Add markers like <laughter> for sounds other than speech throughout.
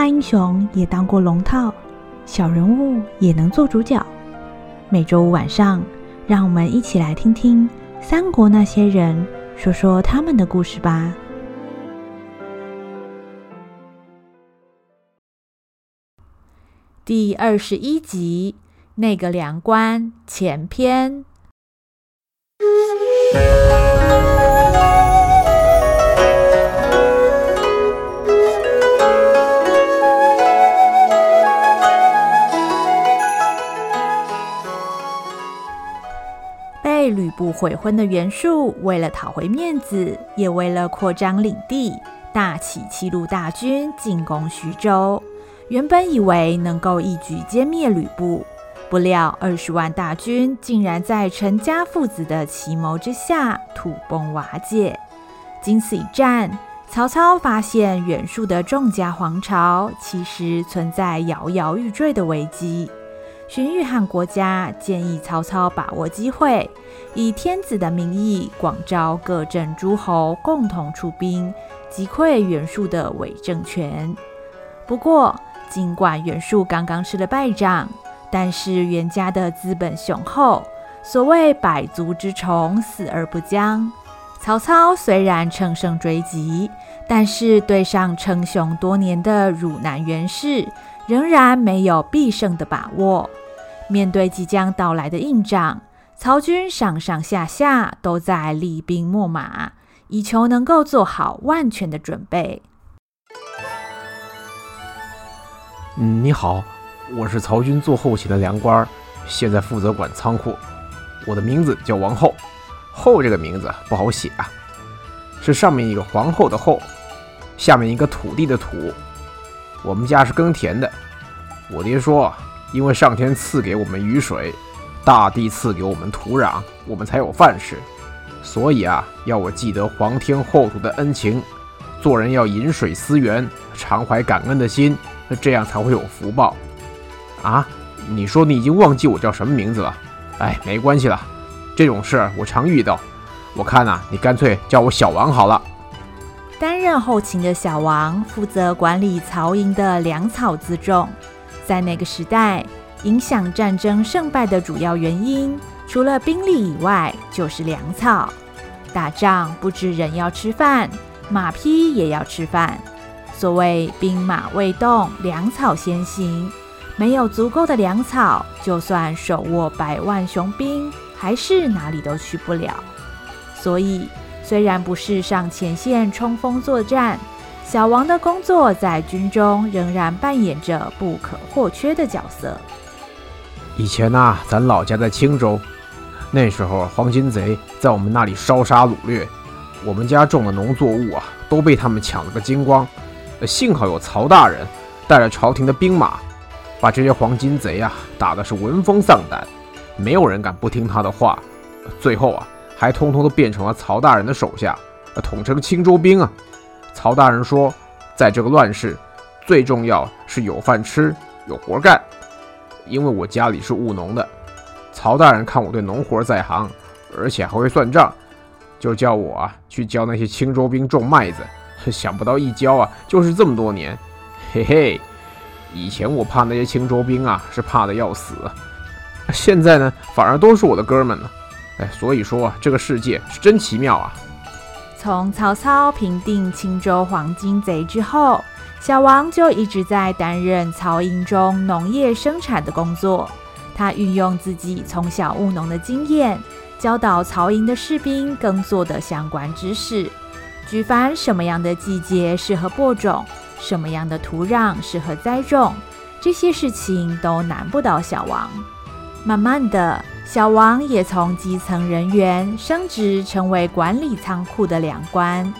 大英雄也当过龙套，小人物也能做主角。每周五晚上，让我们一起来听听三国那些人说说他们的故事吧。第二十一集，那个粮官前篇。悔婚的袁术，为了讨回面子，也为了扩张领地，大起七路大军进攻徐州。原本以为能够一举歼灭吕布，不料二十万大军竟然在陈家父子的奇谋之下土崩瓦解。经此一战，曹操发现袁术的众家皇朝其实存在摇摇欲坠的危机。荀彧和国家建议曹操把握机会，以天子的名义广召各镇诸侯共同出兵，击溃袁术的伪政权。不过，尽管袁术刚刚吃了败仗，但是袁家的资本雄厚，所谓百足之虫，死而不僵。曹操虽然乘胜追击，但是对上称雄多年的汝南袁氏，仍然没有必胜的把握。面对即将到来的硬仗，曹军上上下下都在厉兵秣马，以求能够做好万全的准备。嗯，你好，我是曹军做后勤的粮官，现在负责管仓库。我的名字叫王后，后这个名字不好写啊，是上面一个皇后的后，下面一个土地的土。我们家是耕田的，我爹说。因为上天赐给我们雨水，大地赐给我们土壤，我们才有饭吃。所以啊，要我记得皇天厚土的恩情，做人要饮水思源，常怀感恩的心，这样才会有福报。啊，你说你已经忘记我叫什么名字了？哎，没关系了，这种事我常遇到。我看呐，你干脆叫我小王好了。担任后勤的小王负责管理曹营的粮草辎重。在那个时代，影响战争胜败的主要原因，除了兵力以外，就是粮草。打仗不止人要吃饭，马匹也要吃饭。所谓兵马未动，粮草先行。没有足够的粮草，就算手握百万雄兵，还是哪里都去不了。所以，虽然不是上前线冲锋作战。小王的工作在军中仍然扮演着不可或缺的角色。以前呐、咱老家在青州，那时候黄巾贼在我们那里烧杀掳掠，我们家种的农作物啊都被他们抢了个精光。幸好有曹大人带着朝廷的兵马，把这些黄巾贼啊打得是闻风丧胆，没有人敢不听他的话。最后啊，还通通都变成了曹大人的手下，统称青州兵啊。曹大人说，在这个乱世，最重要是有饭吃，有活干。因为我家里是务农的，曹大人看我对农活在行，而且还会算账，就叫我啊去教那些青州兵种麦子。想不到一教啊，就是这么多年。嘿嘿，以前我怕那些青州兵啊，是怕的要死，现在呢，反而都是我的哥们了。哎，所以说啊这个世界是真奇妙啊。从曹操平定青州黄巾贼之后，小王就一直在担任曹营中农业生产的工作。他运用自己从小务农的经验，教导曹营的士兵耕作的相关知识，举凡什么样的季节适合播种，什么样的土壤适合栽种，这些事情都难不倒小王。慢慢的，小王也从基层人员升职成为管理仓库的粮官。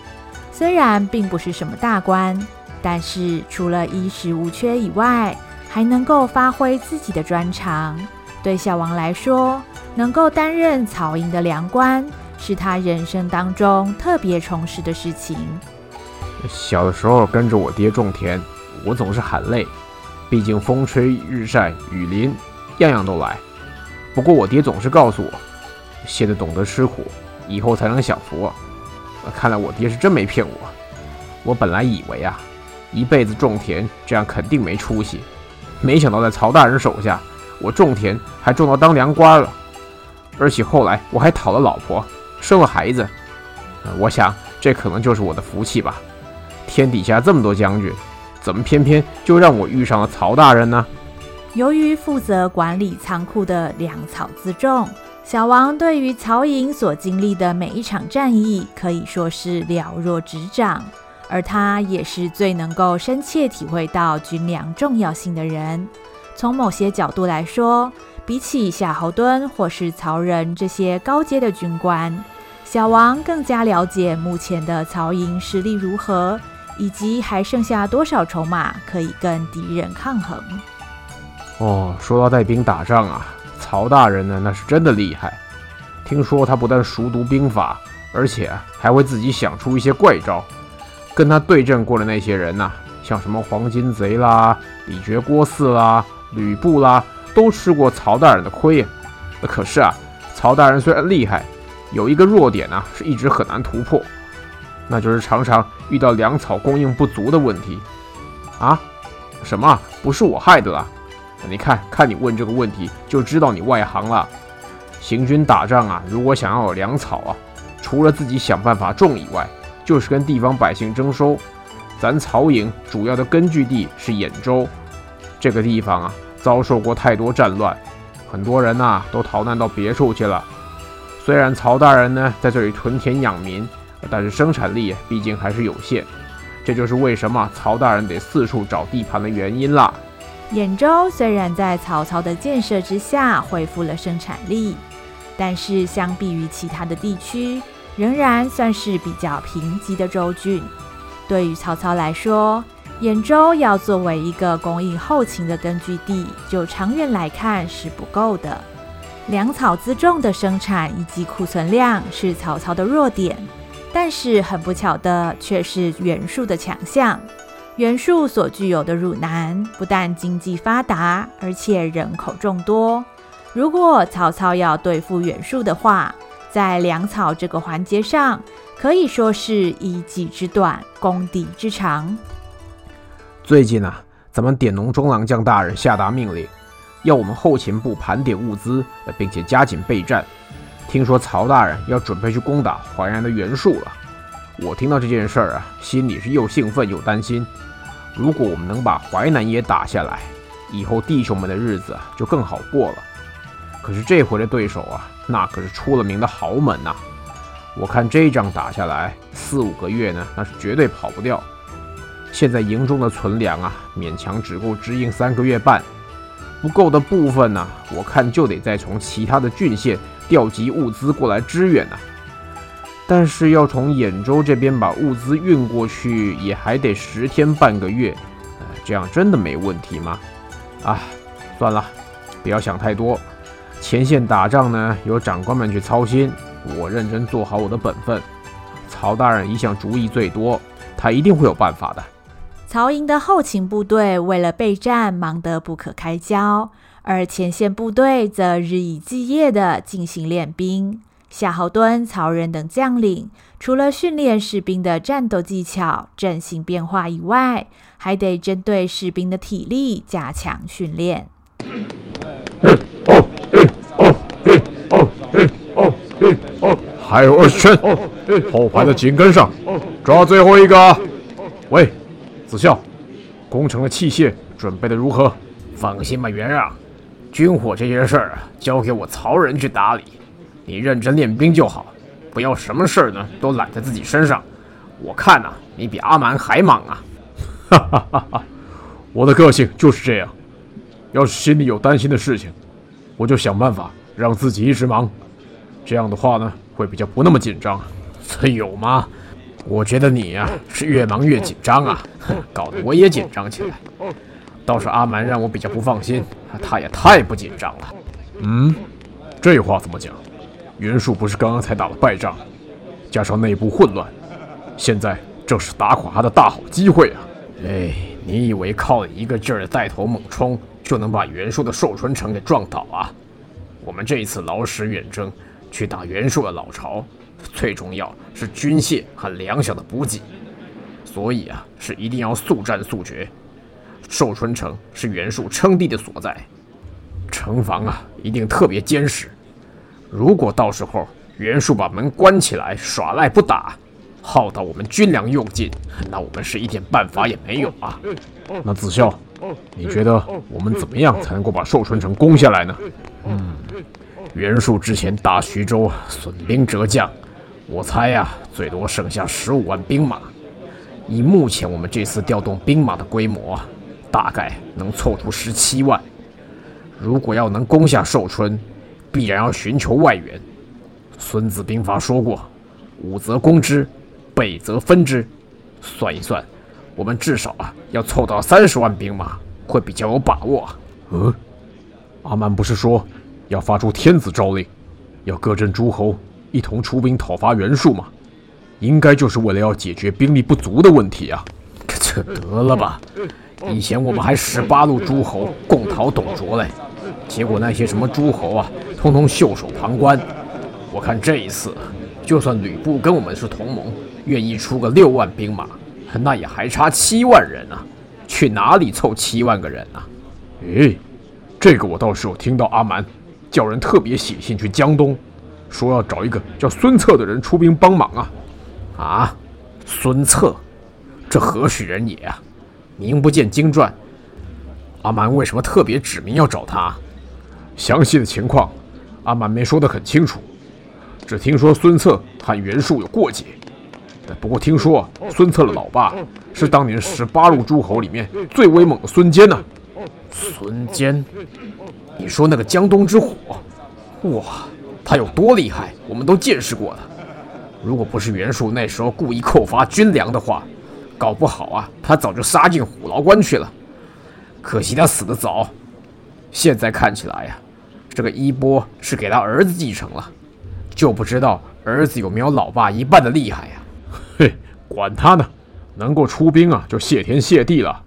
虽然并不是什么大官，但是除了衣食无缺以外，还能够发挥自己的专长。对小王来说，能够担任草营的粮官，是他人生当中特别充实的事情。小的时候跟着我爹种田，我总是喊累，毕竟风吹日晒雨淋，样样都来。不过我爹总是告诉我，现在懂得吃苦，以后才能享福。看来我爹是真没骗我。我本来以为啊，一辈子种田这样肯定没出息，没想到在曹大人手下，我种田还种到当粮官了，而且后来我还讨了老婆，生了孩子。我想这可能就是我的福气吧。天底下这么多将军，怎么偏偏就让我遇上了曹大人呢？由于负责管理仓库的粮草辎重，小王对于曹营所经历的每一场战役可以说是了若指掌，而他也是最能够深切体会到军粮重要性的人。从某些角度来说，比起夏侯惇或是曹仁这些高阶的军官，小王更加了解目前的曹营实力如何，以及还剩下多少筹码可以跟敌人抗衡。哦，说到带兵打仗啊，曹大人呢，那是真的厉害。听说他不但熟读兵法，而且还会自己想出一些怪招。跟他对阵过的那些人呐、像什么黄巾贼啦、李傕郭汜啦、吕布啦，都吃过曹大人的亏呀。可是啊，曹大人虽然厉害，有一个弱点呢、啊，是一直很难突破，那就是常常遇到粮草供应不足的问题。啊？什么？不是我害的啦？你看看你问这个问题，就知道你外行了。行军打仗啊，如果想要有粮草啊，除了自己想办法种以外，就是跟地方百姓征收。咱曹营主要的根据地是兖州，这个地方啊，遭受过太多战乱，很多人呐都逃难到别处去了。虽然曹大人呢在这里屯田养民，但是生产力毕竟还是有限。这就是为什么曹大人得四处找地盘的原因啦。兖州虽然在曹操的建设之下恢复了生产力，但是相比于其他的地区，仍然算是比较贫瘠的州郡。对于曹操来说，兖州要作为一个供应后勤的根据地，就长远来看是不够的。粮草辎重的生产以及库存量是曹操的弱点，但是很不巧的却是袁术的强项。袁术所具有的汝南，不但经济发达，而且人口众多。如果曹操要对付袁术的话，在粮草这个环节上，可以说是以己之短攻敌之长。最近啊，咱们典农中郎将大人下达命令，要我们后勤部盘点物资，并且加紧备战。听说曹大人要准备去攻打淮南的袁术了。我听到这件事儿啊，心里是又兴奋又担心。如果我们能把淮南也打下来，以后弟兄们的日子就更好过了。可是这回的对手啊，那可是出了名的豪门呐！我看这仗打下来，四五个月呢，那是绝对跑不掉。现在营中的存粮啊，勉强只够支应三个月半，不够的部分呢，我看就得再从其他的郡县调集物资过来支援呐。但是要从兖州这边把物资运过去，也还得十天半个月，呃，这样真的没问题吗？啊，算了，不要想太多。前线打仗呢，由长官们去操心，我认真做好我的本分。曹大人一向主意最多，他一定会有办法的。曹营的后勤部队为了备战，忙得不可开交，而前线部队则日以继夜地进行练兵。夏侯惇、曹仁等将领，除了训练士兵的战斗技巧、阵型变化以外，还得针对士兵的体力加强训练。还有二十圈，后排的紧跟上，抓最后一个。喂，子孝，工程的器械准备的如何？放心吧，袁让，军火这些事儿啊，交给我曹仁去打理。你认真练兵就好，不要什么事儿呢都揽在自己身上。我看呐、你比阿蛮还忙啊！哈哈哈哈，我的个性就是这样，要是心里有担心的事情，我就想办法让自己一直忙，这样的话呢，会比较不那么紧张。这有吗？我觉得你呀、是越忙越紧张啊，搞得我也紧张起来。倒是阿蛮让我比较不放心，他也太不紧张了。嗯，这话怎么讲？袁术不是刚刚才打了败仗，加上内部混乱，现在正是打垮他的大好机会啊！哎，你以为靠一个劲儿的带头猛冲就能把袁术的寿春城给撞倒啊？我们这一次劳师远征去打袁术的老巢，最重要是军械和粮饷的补给，所以啊，是一定要速战速决。寿春城是袁术称帝的所在，城防啊一定特别坚实。如果到时候袁术把门关起来耍赖不打，耗到我们军粮用尽，那我们是一点办法也没有啊！那子孝，你觉得我们怎么样才能够把寿春城攻下来呢？嗯，袁术之前打徐州损兵折将，我猜呀、啊，最多剩下十五万兵马。以目前我们这次调动兵马的规模，大概能凑出十七万。如果要能攻下寿春，必然要寻求外援。孙子兵法说过：“武则攻之，备则分之。”算一算，我们至少啊要凑到三十万兵马，会比较有把握。嗯，阿曼不是说要发出天子诏令，要各镇诸侯一同出兵讨伐袁术吗？应该就是为了要解决兵力不足的问题啊！<laughs> 这得了吧，以前我们还十八路诸侯共讨董卓嘞。结果那些什么诸侯啊，通通袖手旁观。我看这一次，就算吕布跟我们是同盟，愿意出个六万兵马，那也还差七万人啊，去哪里凑七万个人啊？哎，这个我倒是有听到阿蛮叫人特别写信去江东，说要找一个叫孙策的人出兵帮忙啊。啊，孙策，这何许人也啊？名不见经传。阿蛮为什么特别指明要找他？详细的情况，阿满没说得很清楚，只听说孙策和袁术有过节。不过听说孙策的老爸是当年十八路诸侯里面最威猛的孙坚呢。孙坚，你说那个江东之虎？哇，他有多厉害，我们都见识过了。如果不是袁术那时候故意扣发军粮的话，搞不好啊，他早就杀进虎牢关去了。可惜他死得早。现在看起来呀、这个衣钵是给他儿子继承了，就不知道儿子有没有老爸一半的厉害呀、嘿，管他呢，能够出兵啊，就谢天谢地了。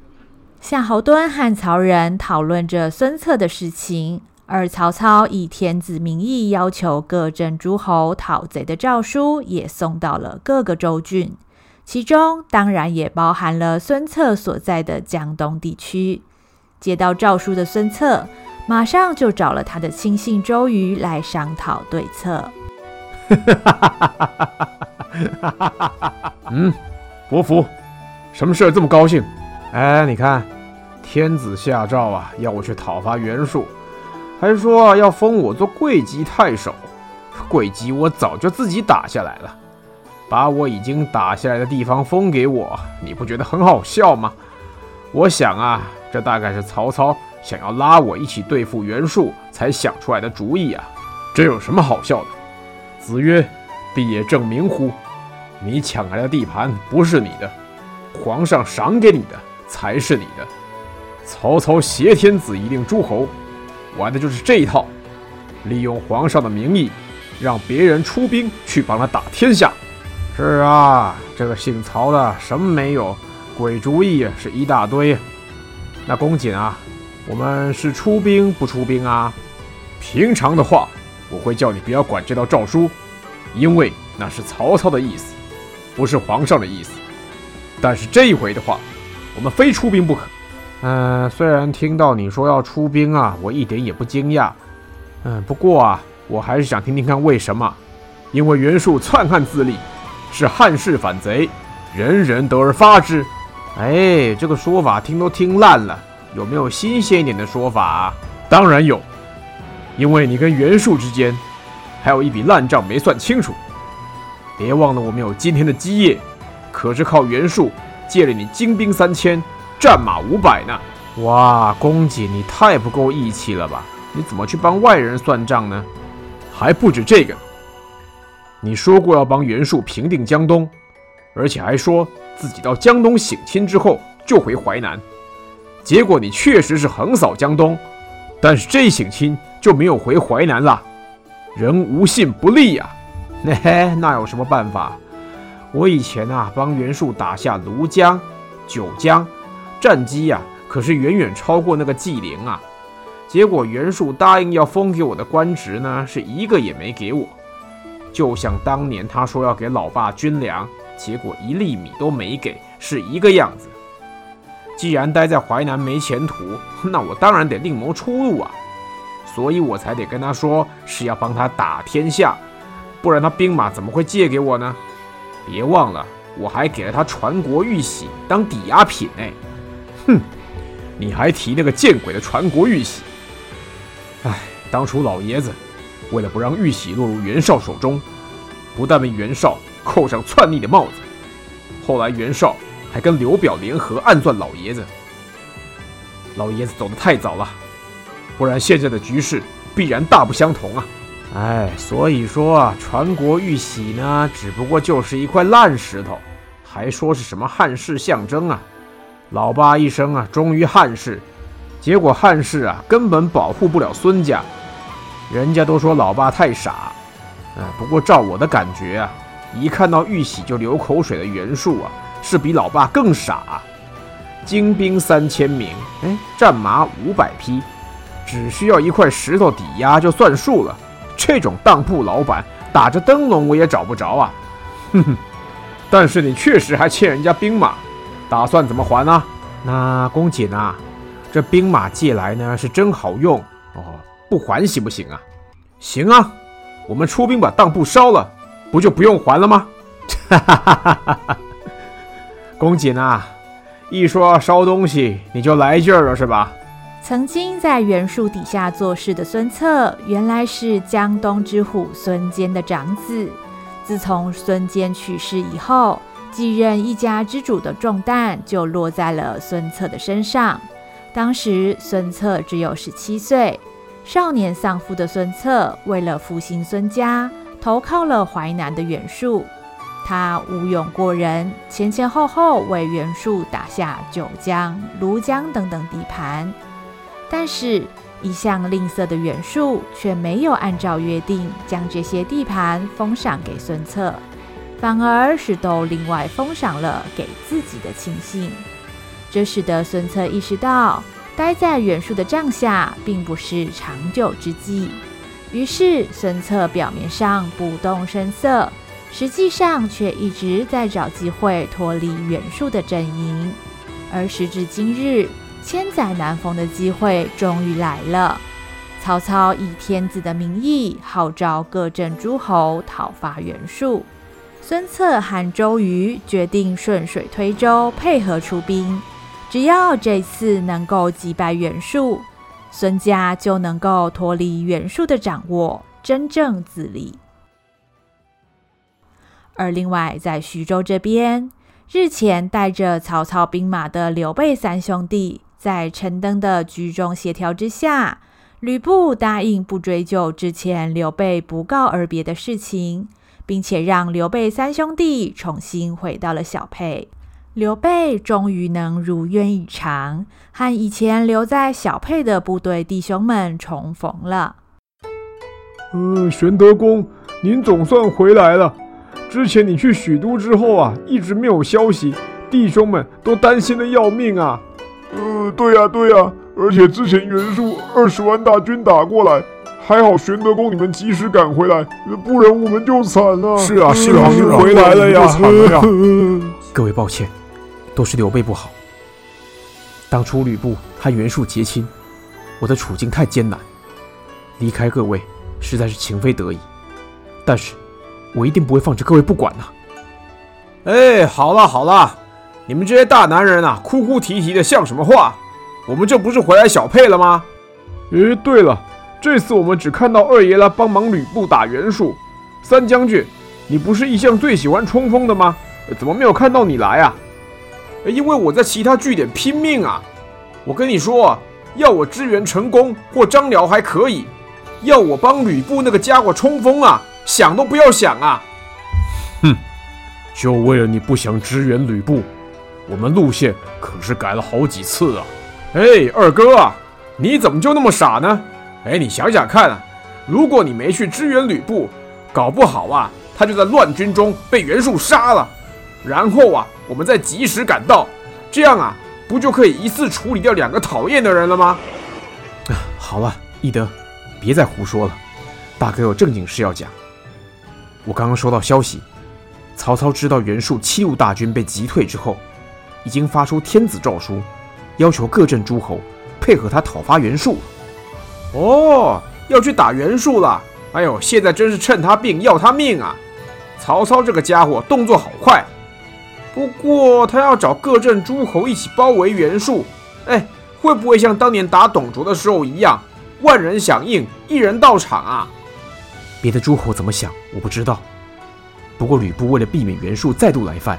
夏侯惇和曹仁讨论着孙策的事情，而曹操以天子名义要求各镇诸侯讨贼的诏书也送到了各个州郡，其中当然也包含了孙策所在的江东地区。接到诏书的孙策。马上就找了他的亲信周瑜来商讨对策。<laughs> 嗯，伯服，什么事这么高兴？哎，你看，天子下诏啊，要我去讨伐袁术，还说要封我做会稽太守。会稽我早就自己打下来了，把我已经打下来的地方封给我，你不觉得很好笑吗？我想啊，这大概是曹操。想要拉我一起对付袁术才想出来的主意啊！这有什么好笑的？子曰：“必也正名乎？你抢来的地盘不是你的，皇上赏给你的才是你的。曹操挟天子以令诸侯，玩的就是这一套，利用皇上的名义，让别人出兵去帮他打天下。是啊，这个姓曹的什么没有，鬼主意是一大堆。那公瑾啊。”我们是出兵不出兵啊？平常的话，我会叫你不要管这道诏书，因为那是曹操的意思，不是皇上的意思。但是这一回的话，我们非出兵不可。嗯，虽然听到你说要出兵啊，我一点也不惊讶。嗯，不过啊，我还是想听听看为什么。因为袁术篡汉自立，是汉室反贼，人人得而发之。哎，这个说法听都听烂了。有没有新鲜一点的说法啊？当然有，因为你跟袁术之间还有一笔烂账没算清楚。别忘了，我们有今天的基业，可是靠袁术借了你精兵三千，战马五百呢。哇，公瑾你太不够义气了吧！你怎么去帮外人算账呢？还不止这个，你说过要帮袁术平定江东，而且还说自己到江东省亲之后就回淮南。结果你确实是横扫江东，但是这一省亲就没有回淮南了。人无信不立呀、啊，嘿 <laughs> 嘿，那有什么办法？我以前啊帮袁术打下庐江、九江，战绩呀、啊、可是远远超过那个纪灵啊。结果袁术答应要封给我的官职呢，是一个也没给我。就像当年他说要给老爸军粮，结果一粒米都没给，是一个样子。既然待在淮南没前途，<laughs> 那我当然得另谋出路啊。所以我才得跟他说是要帮他打天下，不然他兵马怎么会借给我呢？别忘了，我还给了他传国玉玺当抵押品呢。哼，你还提那个见鬼的传国玉玺？唉，当初老爷子为了不让玉玺落入袁绍手中，不但被袁绍扣上篡逆的帽子，后来袁绍还跟刘表联合暗算老爷子。老爷子走得太早了，不然现在的局势必然大不相同啊！唉，所以说啊，传国玉玺呢，只不过就是一块烂石头，还说是什么汉室象征啊？老爸一生啊，忠于汉室。结果汉室啊，根本保护不了孙家，人家都说老爸太傻。哎，不过照我的感觉啊，一看到玉玺就流口水的袁术啊，是比老爸更傻。精兵三千名，哎，战马五百匹，只需要一块石头抵押就算数了。这种当铺老板打着灯笼我也找不着啊。哼哼，但是你确实还欠人家兵马，打算怎么还呢？那公瑾啊。这兵马借来呢是真好用哦，不还行不行啊？行啊，我们出兵把当铺烧了，不就不用还了吗？哈哈哈哈哈！公瑾啊，一说烧东西你就来劲儿了是吧？曾经在袁术底下做事的孙策，原来是江东之虎孙坚的长子。自从孙坚去世以后，继任一家之主的重担就落在了孙策的身上。当时孙策只有十七岁，少年丧父的孙策为了复兴孙家，投靠了淮南的袁术。他武勇过人，前前后后为袁术打下九江、庐江等等地盘。但是，一向吝啬的袁术却没有按照约定将这些地盘封赏给孙策，反而是都另外封赏了给自己的亲信。这使得孙策意识到，待在袁术的帐下并不是长久之计。于是，孙策表面上不动声色，实际上却一直在找机会脱离袁术的阵营。而时至今日，千载难逢的机会终于来了。曹操以天子的名义号召各镇诸侯讨伐袁术，孙策和周瑜决定顺水推舟，配合出兵。只要这次能够击败袁术，孙家就能够脱离袁术的掌握，真正自立。而另外，在徐州这边，日前带着曹操兵马的刘备三兄弟，在陈登的居中协调之下，吕布答应不追究之前刘备不告而别的事情，并且让刘备三兄弟重新回到了小沛。刘备终于能如愿以偿，和以前留在小沛的部队弟兄们重逢了。呃，玄德公，您总算回来了。之前你去许都之后啊，一直没有消息，弟兄们都担心的要命啊。呃，对呀对呀，而且之前袁术二十万大军打过来，还好玄德公你们及时赶回来，不然我们就惨了。是啊是啊，是回来了呀，惨了呀。各位抱歉。都是刘备不好。当初吕布和袁术结亲，我的处境太艰难，离开各位实在是情非得已。但是，我一定不会放着各位不管呐、啊。哎，好了好了，你们这些大男人啊，哭哭啼啼的像什么话？我们这不是回来小沛了吗？哎，对了，这次我们只看到二爷来帮忙吕布打袁术。三将军，你不是一向最喜欢冲锋的吗？怎么没有看到你来啊？因为我在其他据点拼命啊！我跟你说，要我支援成功或张辽还可以，要我帮吕布那个家伙冲锋啊，想都不要想啊！哼，就为了你不想支援吕布，我们路线可是改了好几次啊！哎，二哥啊，你怎么就那么傻呢？哎，你想想看啊，如果你没去支援吕布，搞不好啊，他就在乱军中被袁术杀了，然后啊，我们再及时赶到，这样啊。不就可以一次处理掉两个讨厌的人了吗？啊，好了，翼德，别再胡说了，大哥有正经事要讲。我刚刚收到消息，曹操知道袁术七路大军被击退之后，已经发出天子诏书，要求各镇诸侯配合他讨伐袁术。哦，要去打袁术了！哎呦，现在真是趁他病要他命啊！曹操这个家伙动作好快。不过他要找各镇诸侯一起包围袁术，哎，会不会像当年打董卓的时候一样，万人响应，一人到场啊？别的诸侯怎么想，我不知道。不过吕布为了避免袁术再度来犯，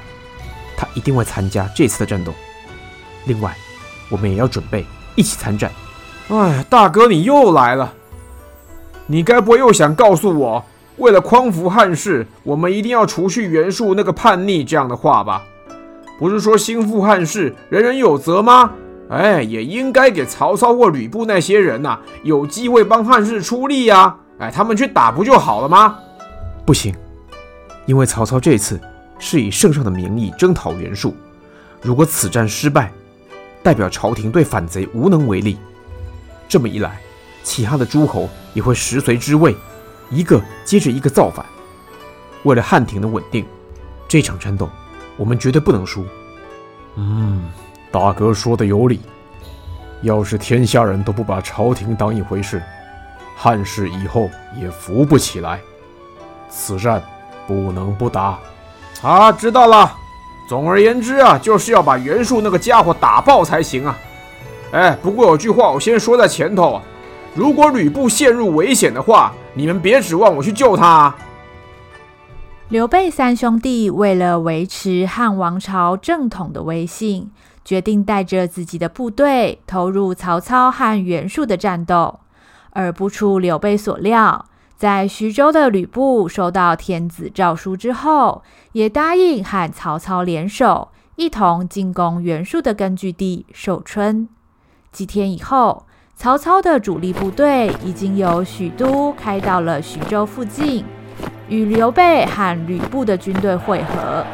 他一定会参加这次的战斗。另外，我们也要准备一起参战。哎，大哥你又来了，你该不会又想告诉我？为了匡扶汉室，我们一定要除去袁术那个叛逆这样的话吧？不是说兴复汉室，人人有责吗？哎，也应该给曹操或吕布那些人呐、有机会帮汉室出力呀、哎，他们去打不就好了吗？不行，因为曹操这次是以圣上的名义征讨袁术，如果此战失败，代表朝廷对反贼无能为力。这么一来，其他的诸侯也会食髓之味。一个接着一个造反，为了汉廷的稳定，这场战斗我们绝对不能输。嗯，大哥说的有理。要是天下人都不把朝廷当一回事，汉室以后也扶不起来。此战不能不打。啊，知道了。总而言之啊，就是要把袁术那个家伙打爆才行啊。哎，不过有句话我先说在前头。如果吕布陷入危险的话，你们别指望我去救他啊。刘备三兄弟为了维持汉王朝正统的威信，决定带着自己的部队投入曹操和袁术的战斗。而不出刘备所料，在徐州的吕布收到天子诏书之后，也答应和曹操联手，一同进攻袁术的根据地寿春。几天以后。曹操的主力部队已经由许都开到了徐州附近，与刘备和吕布的军队会合。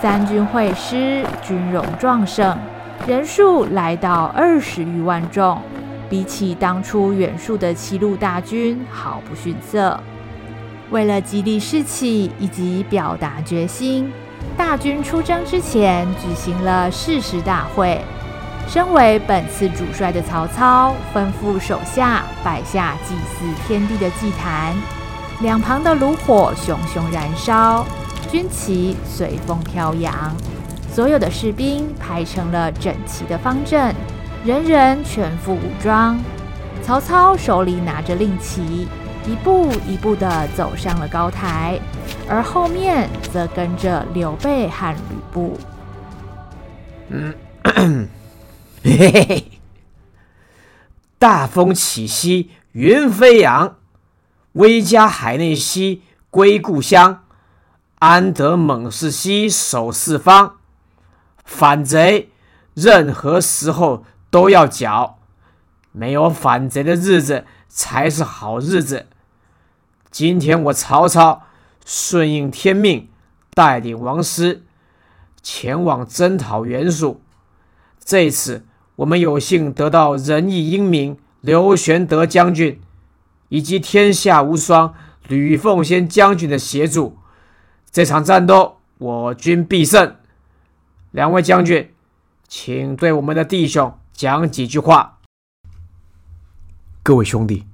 三军会师，军容壮盛，人数来到二十余万众，比起当初袁术的七路大军毫不逊色。为了激励士气以及表达决心，大军出征之前举行了誓师大会。身为本次主帅的曹操，吩咐手下摆下祭祀天地的祭坛，两旁的炉火熊熊燃烧，军旗随风飘扬，所有的士兵排成了整齐的方阵，人人全副武装。曹操手里拿着令旗，一步一步地走上了高台，而后面则跟着刘备和吕布。嗯。嘿嘿，大风起兮云飞扬，威加海内兮归故乡，安得猛士兮守四方。反贼任何时候都要剿，没有反贼的日子才是好日子。今天我曹操顺应天命，带领王师前往征讨袁术，这次。我们有幸得到仁义英明刘玄德将军以及天下无双吕奉先将军的协助，这场战斗我军必胜。两位将军，请对我们的弟兄讲几句话。各位兄弟，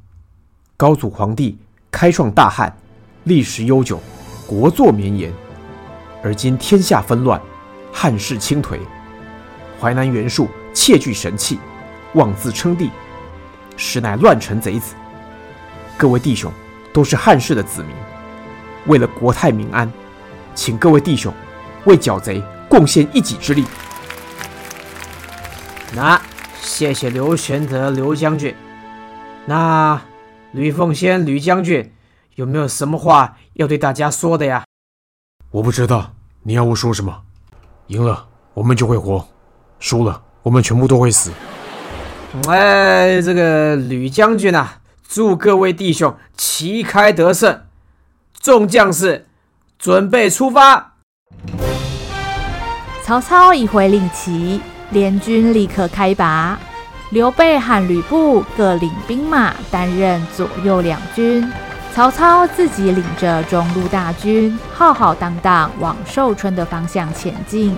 高祖皇帝开创大汉，历史悠久，国祚绵延。而今天下纷乱，汉室倾颓，淮南袁术。窃据神器，妄自称帝，实乃乱臣贼子。各位弟兄都是汉室的子民，为了国泰民安，请各位弟兄为剿贼贡献一己之力。那谢谢刘玄德刘将军。那吕奉先吕将军有没有什么话要对大家说的呀？我不知道，你要我说什么？赢了我们就会活，输了我们全部都会死。哎，这个吕将军啊，祝各位弟兄旗开得胜，众将士准备出发。曹操已回令旗，联军立刻开拔。刘备和吕布各领兵马担任左右两军，曹操自己领着中路大军，浩浩荡荡往寿春的方向前进。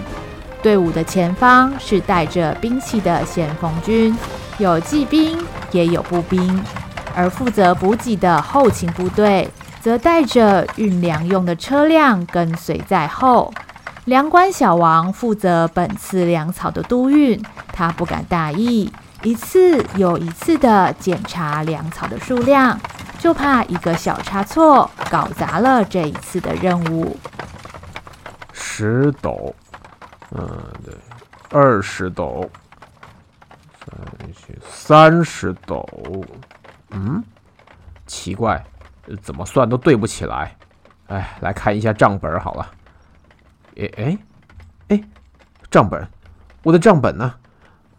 队伍的前方是带着兵器的先锋军，有骑兵也有步兵，而负责补给的后勤部队则带着运粮用的车辆跟随在后。粮官小王负责本次粮草的督运，他不敢大意。一次又一次的检查粮草的数量，就怕一个小差错搞砸了这一次的任务。十斗，嗯，对，二十斗，三十斗，嗯，奇怪，怎么算都对不起来。哎，来看一下账本好了。哎哎哎，账本，我的账本呢？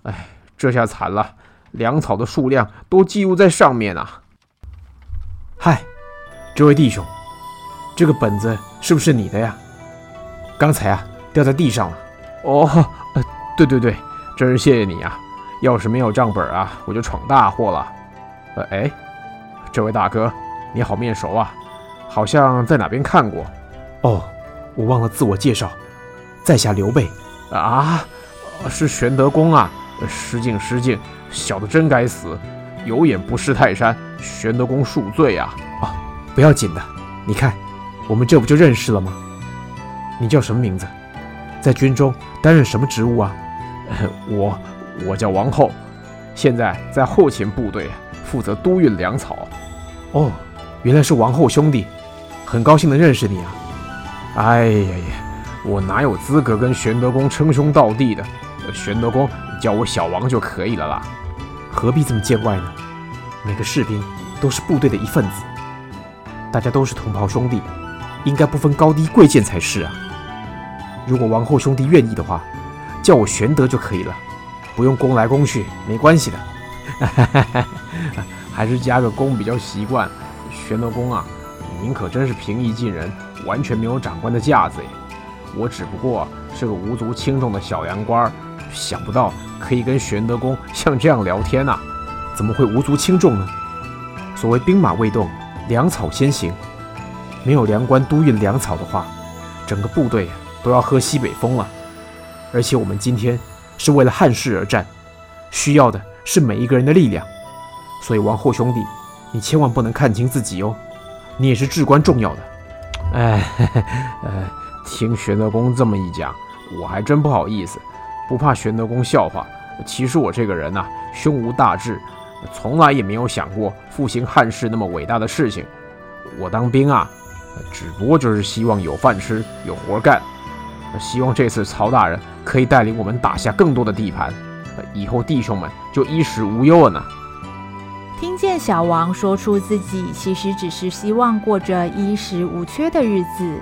哎。这下惨了，粮草的数量都记录在上面啊！嗨，这位弟兄，这个本子是不是你的呀？刚才啊掉在地上了。哦，对对对，真是谢谢你啊！要是没有账本啊，我就闯大祸了。呃，哎，这位大哥，你好面熟啊，好像在哪边看过。哦，我忘了自我介绍，在下刘备。啊，是玄德公啊。失敬失敬，小的真该死，有眼不识泰山，玄德公恕罪啊！啊，不要紧的，你看，我们这不就认识了吗？你叫什么名字？在军中担任什么职务啊？<laughs> 我我叫王后，现在在后勤部队负责督运粮草。哦，原来是王后兄弟，很高兴能认识你啊！哎呀呀，我哪有资格跟玄德公称兄道弟的？玄德公。叫我小王就可以了啦，何必这么见外呢？每个士兵都是部队的一份子，大家都是同袍兄弟，应该不分高低贵贱才是啊。如果王后兄弟愿意的话，叫我玄德就可以了，不用公来公去，没关系的。哈哈哈还是加个公比较习惯。玄德公啊，您可真是平易近人，完全没有长官的架子耶。我只不过是个无足轻重的小粮官，想不到。可以跟玄德公像这样聊天呐、怎么会无足轻重呢？所谓兵马未动，粮草先行。没有粮官督运粮草的话，整个部队都要喝西北风了。而且我们今天是为了汉室而战，需要的是每一个人的力量。所以王后兄弟，你千万不能看轻自己哦，你也是至关重要的。哎，<laughs> 呃，听玄德公这么一讲，我还真不好意思。不怕玄德公笑话，其实我这个人呐、胸无大志，从来也没有想过复兴汉室那么伟大的事情。我当兵啊，只不过就是希望有饭吃，有活干。希望这次曹大人可以带领我们打下更多的地盘，以后弟兄们就衣食无忧了呢。听见小王说出自己其实只是希望过着衣食无缺的日子，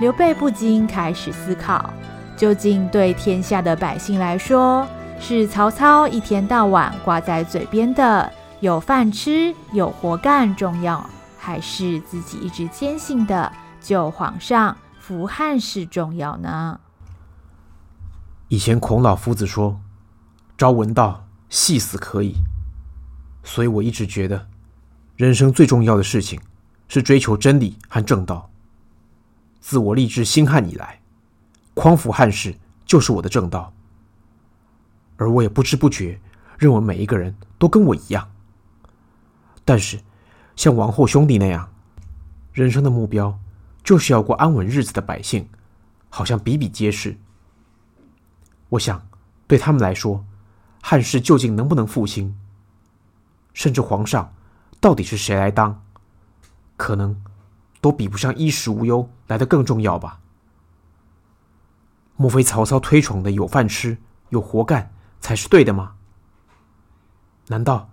刘备不禁开始思考。究竟对天下的百姓来说，是曹操一天到晚挂在嘴边的“有饭吃、有活干”重要，还是自己一直坚信的“救皇上、扶汉室”重要呢？以前孔老夫子说：“朝闻道，夕死可矣。”所以我一直觉得，人生最重要的事情是追求真理和正道。自我立志兴汉以来，匡扶汉室就是我的正道，而我也不知不觉认为每一个人都跟我一样。但是，像王后兄弟那样，人生的目标就是要过安稳日子的百姓，好像比比皆是。我想，对他们来说，汉室究竟能不能复兴，甚至皇上到底是谁来当，可能都比不上衣食无忧来得更重要吧。莫非曹操推崇的有饭吃、有活干才是对的吗？难道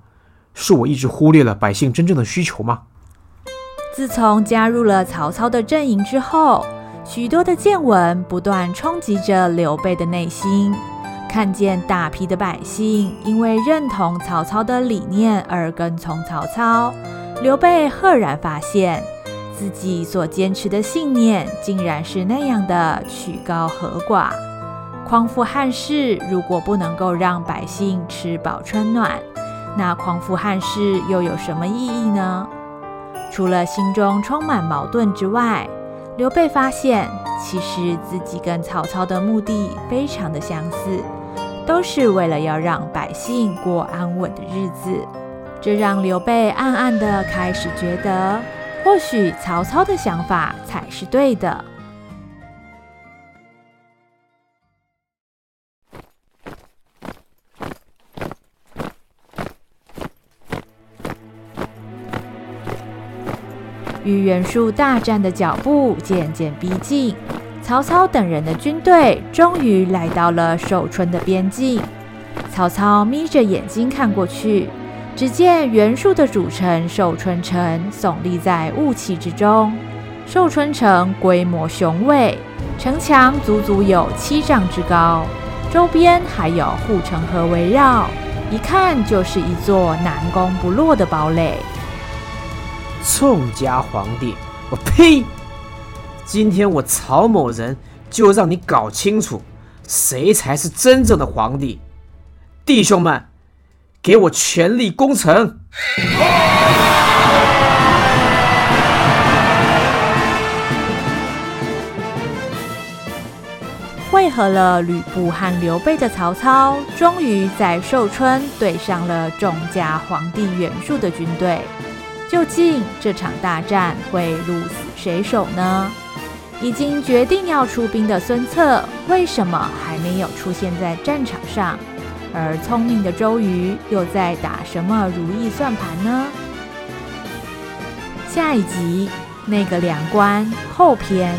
是我一直忽略了百姓真正的需求吗？自从加入了曹操的阵营之后，许多的见闻不断冲击着刘备的内心。看见大批的百姓因为认同曹操的理念而跟从曹操，刘备赫然发现自己所坚持的信念竟然是那样的曲高和寡。匡扶汉室如果不能够让百姓吃饱穿暖，那匡扶汉室又有什么意义呢？除了心中充满矛盾之外，刘备发现其实自己跟曹操的目的非常的相似。都是为了要让百姓过安稳的日子，这让刘备暗暗的开始觉得，或许曹操的想法才是对的。与袁术大战的脚步渐渐逼近。曹操等人的军队终于来到了寿春的边境。曹操眯着眼睛看过去，只见袁术的主城寿春城耸立在雾气之中。寿春城规模雄伟，城墙足足有七丈之高，周边还有护城河围绕，一看就是一座难攻不落的堡垒。宋家皇帝，我呸！今天我曹某人就让你搞清楚，谁才是真正的皇帝！弟兄们，给我全力攻城！<laughs> 会合了吕布和刘备的曹操，终于在寿春对上了仲夏皇帝袁术的军队。究竟这场大战会鹿死谁手呢？已经决定要出兵的孙策，为什么还没有出现在战场上？而聪明的周瑜又在打什么如意算盘呢？下一集，那个两关后篇。